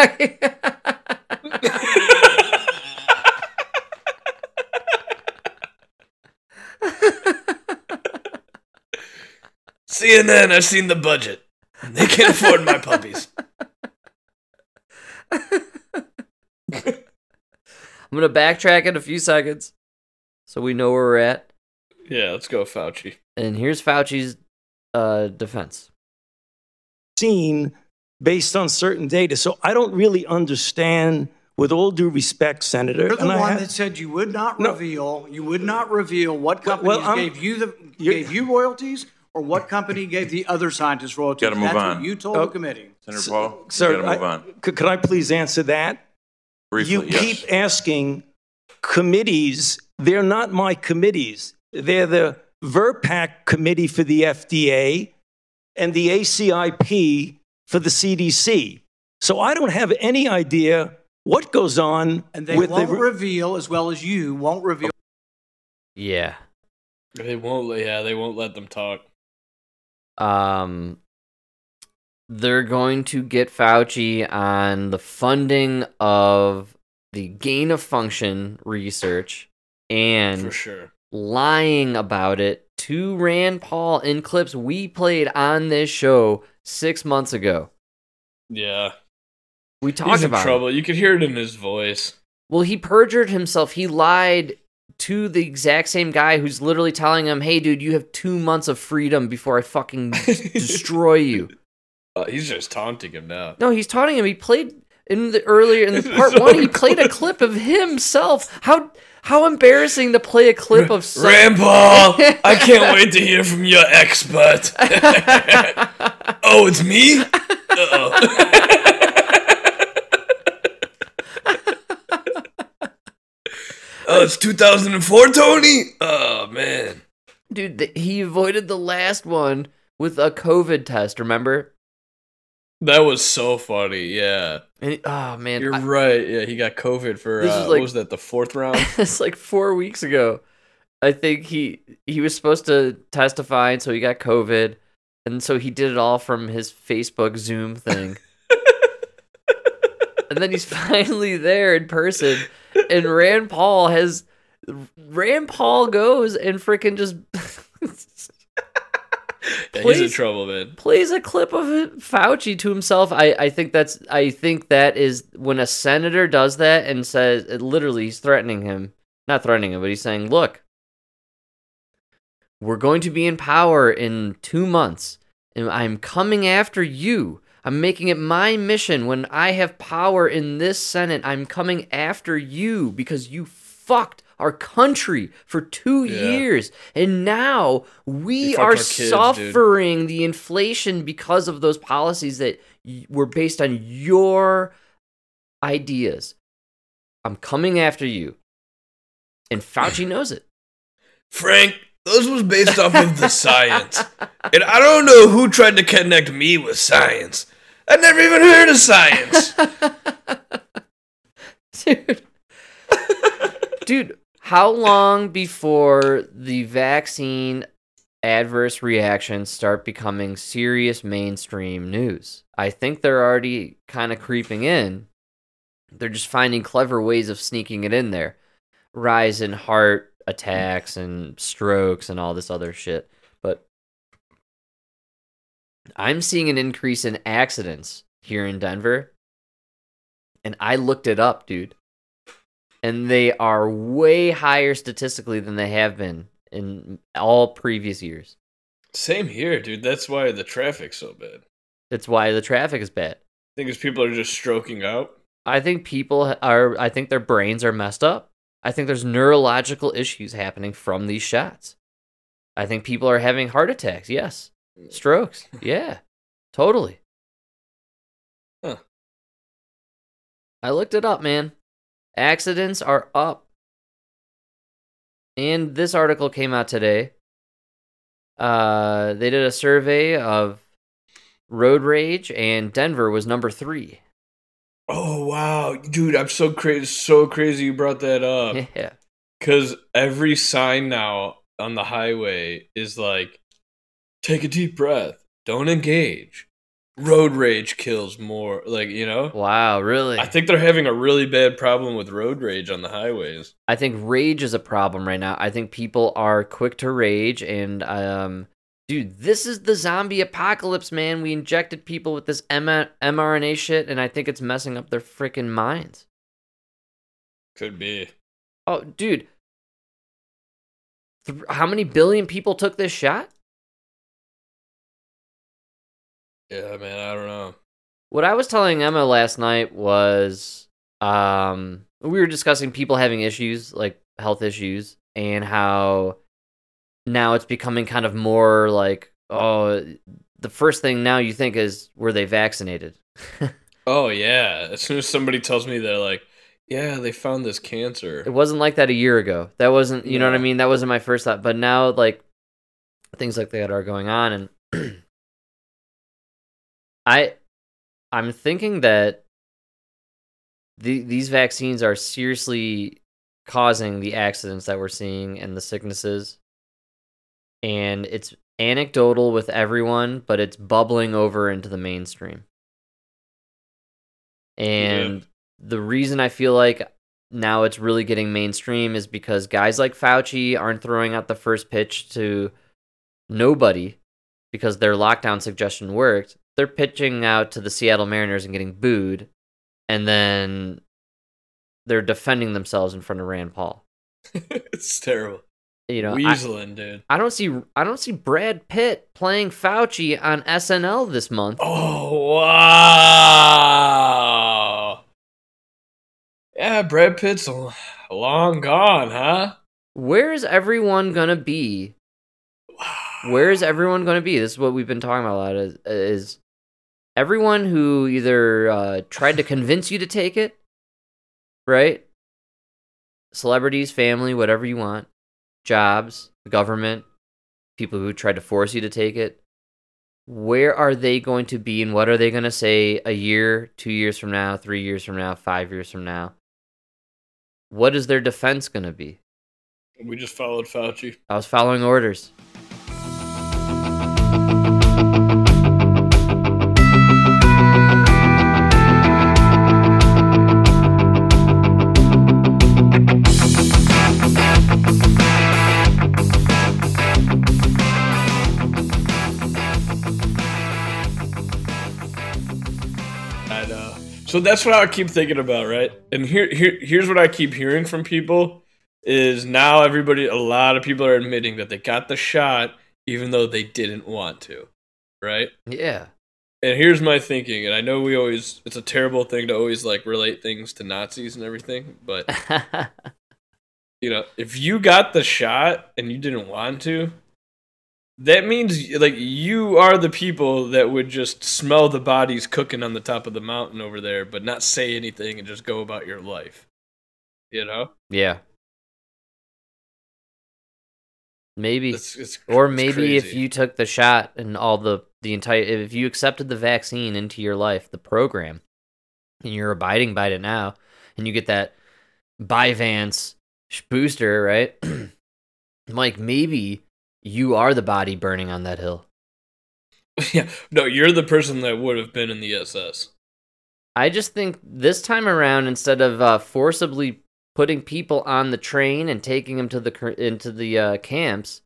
CNN, I've seen the budget. They can't afford my puppies. I'm gonna backtrack in a few seconds, so we know where we're at. Yeah, let's go, Fauci. And here's Fauci's uh, defense. seen based on certain data. So I don't really understand, with all due respect, Senator. You're the and I one have- that said you would not No. reveal, you would not reveal what Well, companies I'm- gave you the gave you royalties or what company gave the other scientists royalties. Gotta move That's on. what you told Oh. the committee. Senator Paul, Sir, you gotta move I- on. could, could I please answer that? Briefly, you yes. keep asking committees. They're not my committees. They're the VRBPAC committee for the FDA and the ACIP for the CDC. So I don't have any idea what goes on And they with won't the. reveal as well as you won't reveal. Yeah. They won't. Yeah, they won't let them talk. Um, they're going to get Fauci on the funding of the gain of function research and For sure. lying about it to Rand Paul in clips we played on this show six months ago. Yeah. We talked He's in about it. trouble. You could hear it in his voice. Well, he perjured himself. He lied to the exact same guy who's literally telling him, "Hey, dude, you have two months of freedom before I fucking destroy you." Uh, he's just taunting him now. No, he's taunting him. He played in the earlier in the part so one. He played a clip of himself. How how embarrassing to play a clip of some- Rand Paul, I can't wait to hear from your expert. oh, it's me? Uh-oh. oh, it's 2004, Tony? Oh, man. Dude, th- he avoided the last one with a COVID test. Remember? That was so funny. Yeah. And he- oh man, You're I- right. Yeah, he got COVID for, uh, is what was that, the fourth round? it's like four weeks ago. I think he he was supposed to testify, and so he got COVID, and so he did it all from his Facebook Zoom thing. and then he's finally there in person, and Rand Paul has Rand Paul goes and freaking just Yeah, he's in plays trouble, man. plays a clip of Fauci to himself. I, I think that's I think that is when a senator does that and says literally he's threatening him, not threatening him, but he's saying, "Look, we're going to be in power in 2 months and I'm coming after you. I'm making it my mission when I have power in this Senate. I'm coming after you because you fucked our country for 2 Yeah. years. And now we are kids, dude. suffering the inflation because of those policies that were based on your ideas. I'm coming after you. And Fauci knows it. Frank, those was based off of the science. And I don't know who tried to connect me with science. I never even heard of science. Dude. Dude, how long before the vaccine adverse reactions start becoming serious mainstream news? I think they're already kind of creeping in. They're just finding clever ways of sneaking it in there. Rise in heart attacks and strokes and all this other shit. But I'm seeing an increase in accidents here in Denver. And I looked it up, dude. And they are way higher statistically than they have been in all previous years. Same here, dude. That's why the traffic's so bad. That's why the traffic is bad. I think it's people are just stroking out. I think people are, I think their brains are messed up. I think there's neurological issues happening from these shots. I think people are having heart attacks. Yes. Strokes. Yeah. Totally. Huh. I looked it up, man. Accidents are up. And this article came out today. Uh, they did a survey of road rage, and Denver was number three. Oh wow, dude! I'm so crazy. So crazy you brought that up. Yeah. Because every sign now on the highway is like, take a deep breath, don't engage. Road rage kills more. Like, you know? Wow, really? I think they're having a really bad problem with road rage on the highways. I think rage is a problem right now. I think people are quick to rage and um dude, this is the zombie apocalypse, man. We injected people with this M- mRNA shit and I think it's messing up their freaking minds. Could be. Oh, dude. Th- how many billion people took this shot? Yeah, man, I don't know. What I was telling Emma last night was um we were discussing people having issues like health issues and how now it's becoming kind of more like oh the first thing now you think is were they vaccinated? Oh, yeah. As soon as somebody tells me they're like, yeah, they found this cancer. It wasn't like that a year ago. That wasn't, you know what I mean? That wasn't my first thought. But now, like, things like that are going on, and I, I'm thinking that the these vaccines are seriously causing the accidents that we're seeing and the sicknesses, and it's anecdotal with everyone, but it's bubbling over into the mainstream. And the reason I feel like now it's really getting mainstream is because guys like Fauci aren't throwing out the first pitch to nobody because their lockdown suggestion worked. They're pitching out to the Seattle Mariners and getting booed, and then they're defending themselves in front of Rand Paul. it's terrible. You know, I, Weaseling, dude. I don't see I don't see Brad Pitt playing Fauci on SNL this month. Oh, wow. Yeah, Brad Pitt's long gone, huh? Where is everyone gonna be where is everyone going to be? This is what we've been talking about a lot. Is, is everyone who either uh, tried to convince you to take it, right? Celebrities, family, whatever you want, jobs, the government, people who tried to force you to take it. Where are they going to be, and what are they going to say a year, two years from now, three years from now, five years from now? What is their defense going to be? We just followed Fauci. I was following orders. So that's what I keep thinking about, right? And here, here, here's what I keep hearing from people: is now everybody, a lot of people are admitting that they got the shot, even though they didn't want to, right? Yeah. And here's my thinking, and I know we always, it's a terrible thing to always like relate things to Nazis and everything, but you know, if you got the shot and you didn't want to, that means like you are the people that would just smell the bodies cooking on the top of the mountain over there, but not say anything and just go about your life. You know? yeah. Maybe. It's, it's, or maybe if you took the shot and all the the entire if you accepted the vaccine into your life, the program, and you're abiding by it now, and you get that bivalent booster, right? Mike, maybe you are the body burning on that hill. yeah, no, you're the person that would have been in the SS. I just think this time around, instead of uh, forcibly putting people on the train and taking them to the into the uh, camps,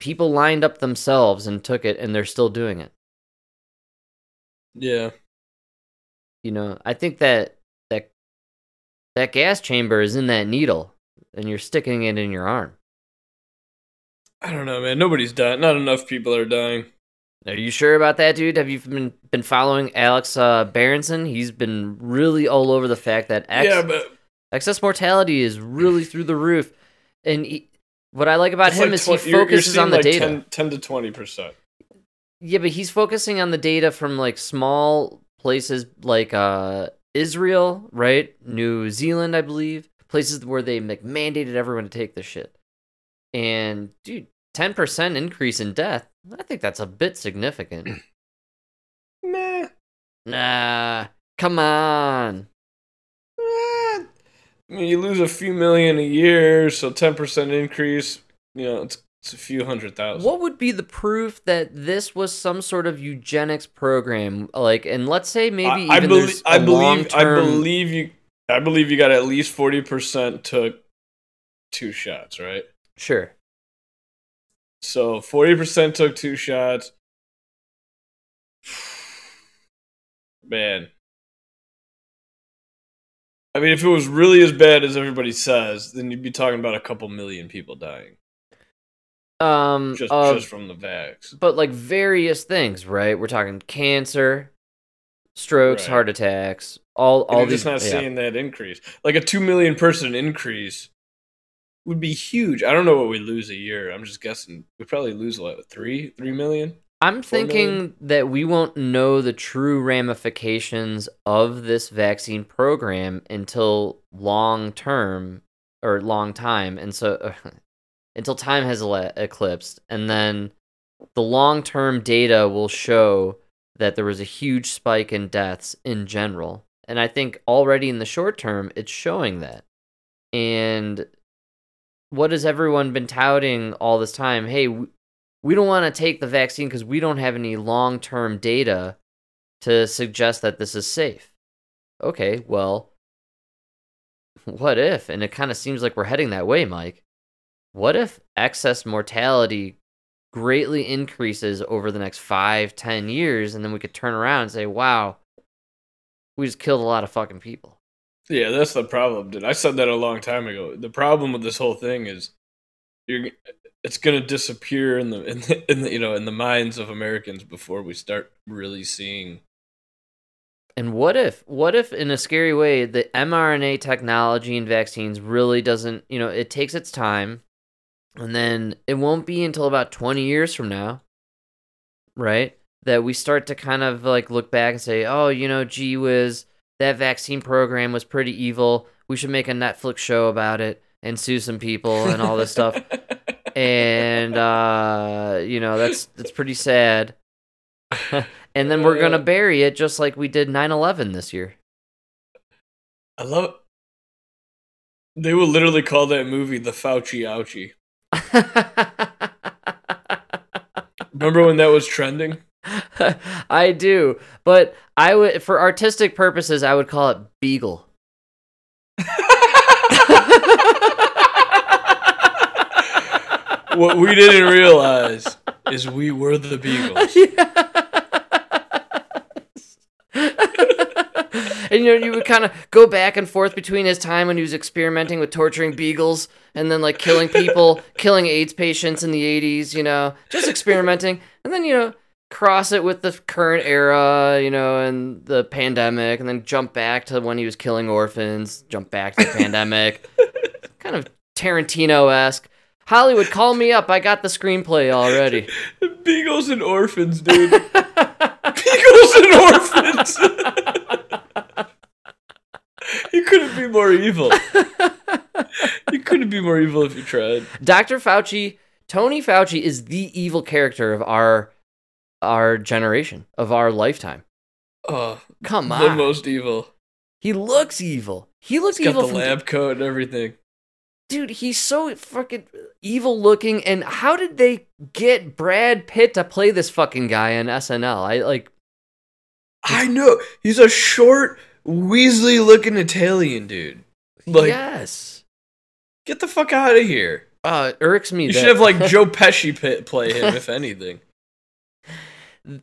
people lined up themselves and took it, and they're still doing it. Yeah, You know, I think that that that gas chamber is in that needle, and you're sticking it in your arm. I don't know, man. Nobody's dying. Not enough people are dying. Are you sure about that, dude? Have you been been following Alex uh, Berenson? He's been really all over the fact that ex- yeah, but excess mortality is really through the roof, and he, what I like about it's him like is he twen- you're- you're focuses on the like data. 10, 10 to twenty percent. Yeah, but he's focusing on the data from like small places like uh Israel, right? New Zealand, I believe. Places where they like, mandated everyone to take this shit. And dude, 10% increase in death. I think that's a bit significant. Meh. nah, come on. Eh, I mean, you lose a few million a year, so ten percent increase. You know, it's, it's a few hundred thousand. What would be the proof that this was some sort of eugenics program? Like, and let's say maybe I, I even I a believe. I long-term- believe you. I believe you got at least forty percent took two shots, right? Sure. So forty percent took two shots. Man. I mean, if it was really as bad as everybody says, then you'd be talking about a couple million people dying Um, just of- just from the vax. but like various things, right? We're talking cancer, strokes, Right. heart attacks, all all these. just not yeah. seeing that increase. Like a two million person increase would be huge. I don't know what we lose a year. I'm just guessing. We probably lose what three, three million. I'm thinking million? that we won't know the true ramifications of this vaccine program until long term or long time, and so until time has eclipsed, and then the long term data will show that there was a huge spike in deaths in general. And I think already in the short term, it's showing that. And what has everyone been touting all this time? Hey, we don't want to take the vaccine because we don't have any long term data to suggest that this is safe. Okay, well, what if? And it kind of seems like we're heading that way, Mike. What if excess mortality greatly increases over the next five, ten years, and then we could turn around and say, wow, we just killed a lot of fucking people. Yeah, that's the problem, dude. I said that a long time ago. The problem with this whole thing is you're it's gonna disappear in the in the, in the you know in the minds of Americans before we start really seeing. And what if, what if in a scary way, the mRNA technology and vaccines really doesn't, you know, it takes its time, and then it won't be until about 20 years from now, right? That we start to kind of like look back and say, oh, you know, gee whiz, that vaccine program was pretty evil. We should make a Netflix show about it and sue some people and all this stuff. and uh you know that's that's pretty sad and then we're gonna Uh. bury it just like we did 9-11 this year I love. They will literally call that movie the Fauci Ouchie. Remember when that was trending? i do but i would for artistic purposes i would call it beagle what we didn't realize is we were the Beagles. and you know you would kind of go back and forth between his time when he was experimenting with torturing beagles and then like killing people, killing AIDS patients in the 80s, you know, just experimenting. And then, you know, cross it with the current era, you know, and the pandemic, and then jump back to when he was killing orphans, jump back to the pandemic. Kind of Tarantino esque. Hollywood, call me up. I got the screenplay already. Beagles and orphans, dude. Beagles and orphans. you couldn't be more evil. you couldn't be more evil if you tried. Dr. Fauci, Tony Fauci is the evil character of our our generation, of our lifetime. Oh, Come on. the most evil. he looks evil. He looks He's got evil the lab coat and everything. dude, he's so fucking evil looking. And how did they get Brad Pitt to play this fucking guy on SNL? I like, I know. He's a short, Weasley looking Italian dude. Like, yes. get the fuck out of here. Uh, irks me. You that- should have like Joe Pesci play him, if anything.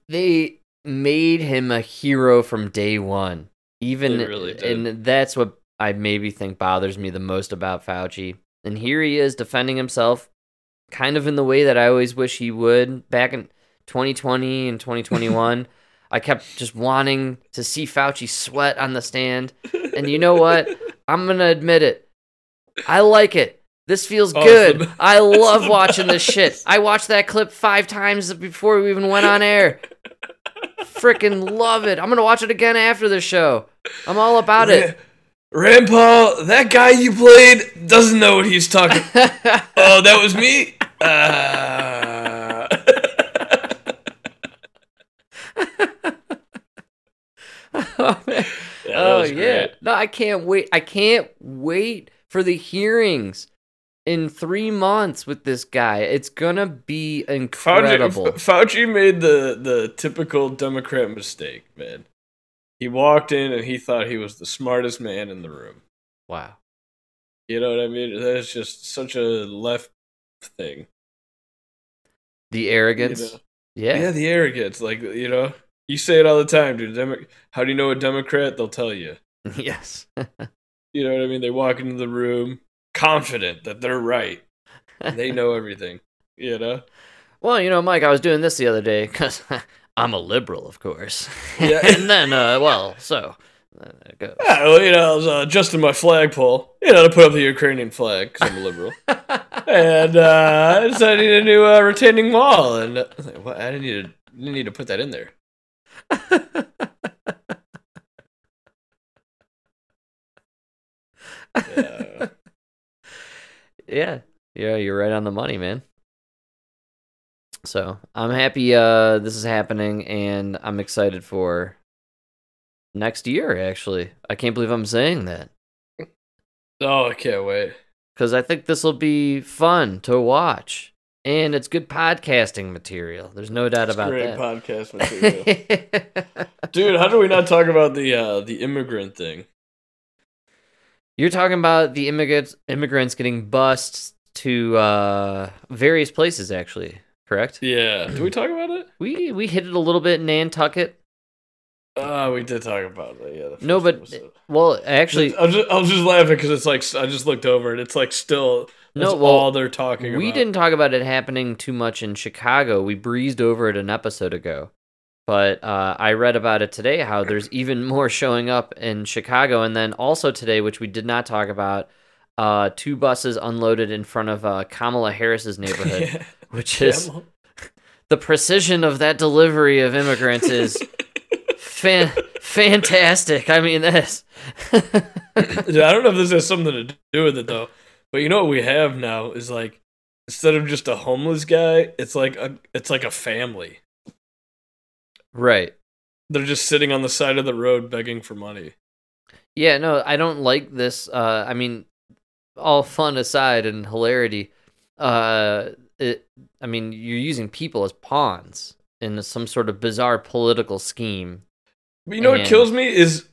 They made him a hero from day one. Even really and that's what I maybe think bothers me the most about Fauci. And here he is defending himself, kind of in the way that I always wish he would. Back in 2020 and 2021, I kept just wanting to see Fauci sweat on the stand. And you know what? I'm gonna admit it. I like it. This feels Oh, good. the- I love watching this shit. I watched that clip five times before we even went on air. Freaking love it. I'm gonna watch it again after the show. I'm all about it. Rand Paul, that guy you played doesn't know what he's talking. oh, that was me. Uh... oh, man. Yeah, oh yeah. No, I can't wait. I can't wait for the hearings in three months with this guy. It's gonna be incredible. Fauci, Fauci made the the typical Democrat mistake, man. He walked in and he thought he was the smartest man in the room. wow. You know what I mean? That's just such a left thing. The you arrogance. know? Yeah. Yeah, the arrogance. Like you know, you say it all the time, dude. Demo- How do you know a Democrat? They'll tell you. yes. You know what I mean? They walk into the room confident that they're right. They know everything. You know? Well, you know, Mike, I was doing this the other day because I'm a liberal, of course. Yeah. and then, uh, well, so uh, there it goes. Yeah, well, you know, I was uh, adjusting my flagpole, you know, to put up the Ukrainian flag because I'm a liberal. and uh, I decided I need a new uh, retaining wall. And uh, I like? I didn't need to, didn't need to put that in there. Yeah. Yeah, yeah, you're right on the money, man. So I'm happy uh, this is happening, and I'm excited for next year. Actually, I can't believe I'm saying that Oh, I can't wait. because I think this will be fun to watch, and it's good podcasting material. There's no doubt It's about great that. Great podcast material. Dude, how do we not talk about the uh, the immigrant thing? You're talking about the immigrants immigrants getting bussed to uh, various places, actually. Correct? Yeah. Did we talk about it? We we hit it a little bit in Nantucket. Oh, we did talk about it. Yeah. No, but episode. well, actually, I'm just, I was just laughing because it's like I just looked over and it's like still that's No, well, all they're talking we about. didn't talk about it happening too much in Chicago. We breezed over it an episode ago, but uh, I read about it today. How there's even more showing up in Chicago, and then also today, which we did not talk about, uh, two buses unloaded in front of uh, Kamala Harris's neighborhood, Yeah. which is the precision of that delivery of immigrants is fan- fantastic. I mean, this. I don't know if this has something to do with it though, but you know what we have now is like instead of just a homeless guy, it's like a it's like a family. Right. They're just sitting on the side of the road begging for money. Yeah, no, I don't like this. Uh, I mean, all fun aside and hilarity, uh, it, I mean, you're using people as pawns in some sort of bizarre political scheme. But you know what kills me is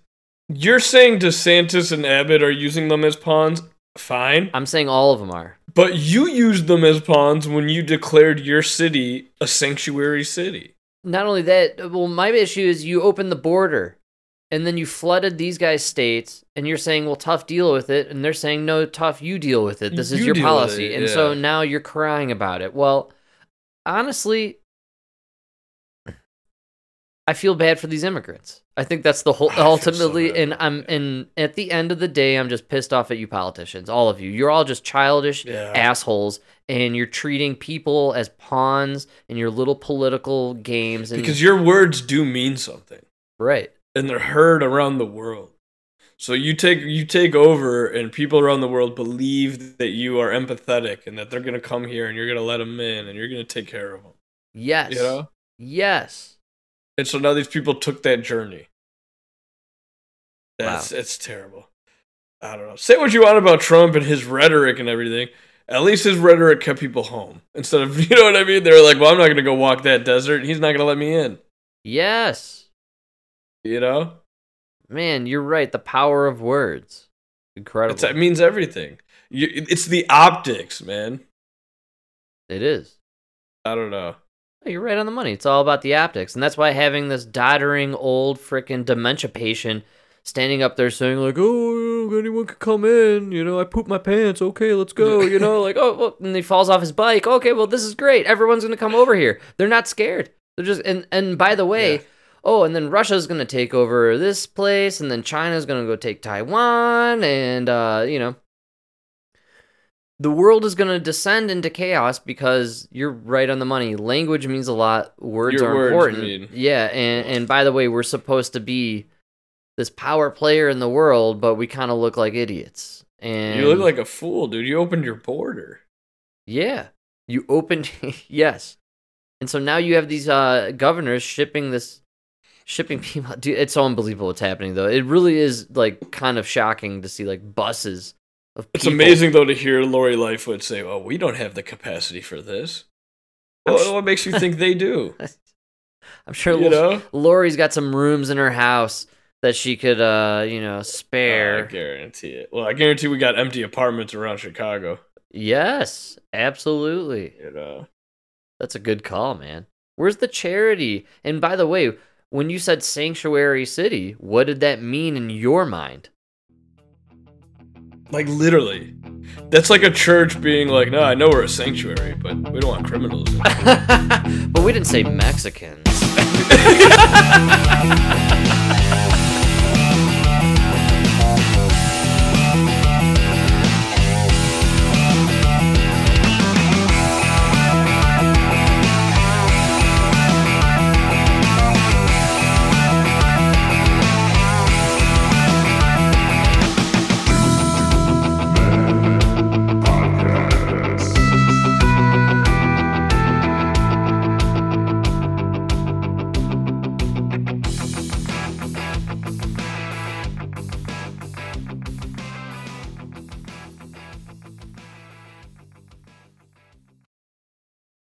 you're saying DeSantis and Abbott are using them as pawns. Fine. I'm saying all of them are. But you used them as pawns when you declared your city a sanctuary city. Not only that, well, my issue is you open the border. and then you flooded these guys' states, and you're saying, "Well, tough, deal with it," and they're saying, "No, tough, you deal with it. This is You your policy." it, and so now you're crying about it. Well, honestly, I feel bad for these immigrants. I think that's the whole feel so ultimately, and I'm and at the end of the day, I'm just pissed off at you politicians, all of you. You're all just childish Yeah. assholes, and you're treating people as pawns in your little political games. And Because your words do mean something. right, and they're heard around the world. So you take you take over, and people around the world believe that you are empathetic and that they're gonna come here and you're gonna let them in and you're gonna take care of them. yes, You know. yes. And so now these people took that journey. That's it's terrible. I don't know. Say what you want about Trump and his rhetoric and everything. At least his rhetoric kept people home instead of you know what I mean. They were like, "Well, I'm not gonna go walk that desert. He's not gonna let me in." Yes. You know. Man, you're right. The power of words. Incredible. It's, it means everything. You, it's the optics, man. it is. I don't know. You're right on the money. It's all about the optics. And that's why having this doddering old freaking dementia patient standing up there saying, like, oh, anyone can come in. You know, I pooped my pants. Okay, let's go. You know, like, oh, well, and he falls off his bike. Okay, well, this is great. Everyone's going to come over here. They're not scared. They're just, and, and by the way, Yeah. oh, and then Russia's going to take over this place, and then China's going to go take Taiwan, and, uh, you know, the world is going to descend into chaos because you're right on the money. Language means a lot. Words Your are words important. mean- Yeah, and and by the way, we're supposed to be this power player in the world, but we kind of look like idiots. And You look like a fool, dude. You opened your border. yeah, you opened yes, and so now you have these uh governors shipping this shipping people. Dude, it's so unbelievable what's happening though. It really is like kind of shocking to see like buses of. It's people. amazing though to hear Lori Lightfoot say, "Oh, we don't have the capacity for this." Well, what makes you think they do? I'm sure you know, Lori's got some rooms in her house that she could, uh, you know, spare. I guarantee it. Well, I guarantee we got empty apartments around Chicago. yes, absolutely. You know, That's a good call, man. Where's the charity? And by the way, when you said sanctuary city, what did that mean in your mind? Like literally, that's like a church being like, "No, I know we're a sanctuary, but we don't want criminals." but we didn't say Mexicans.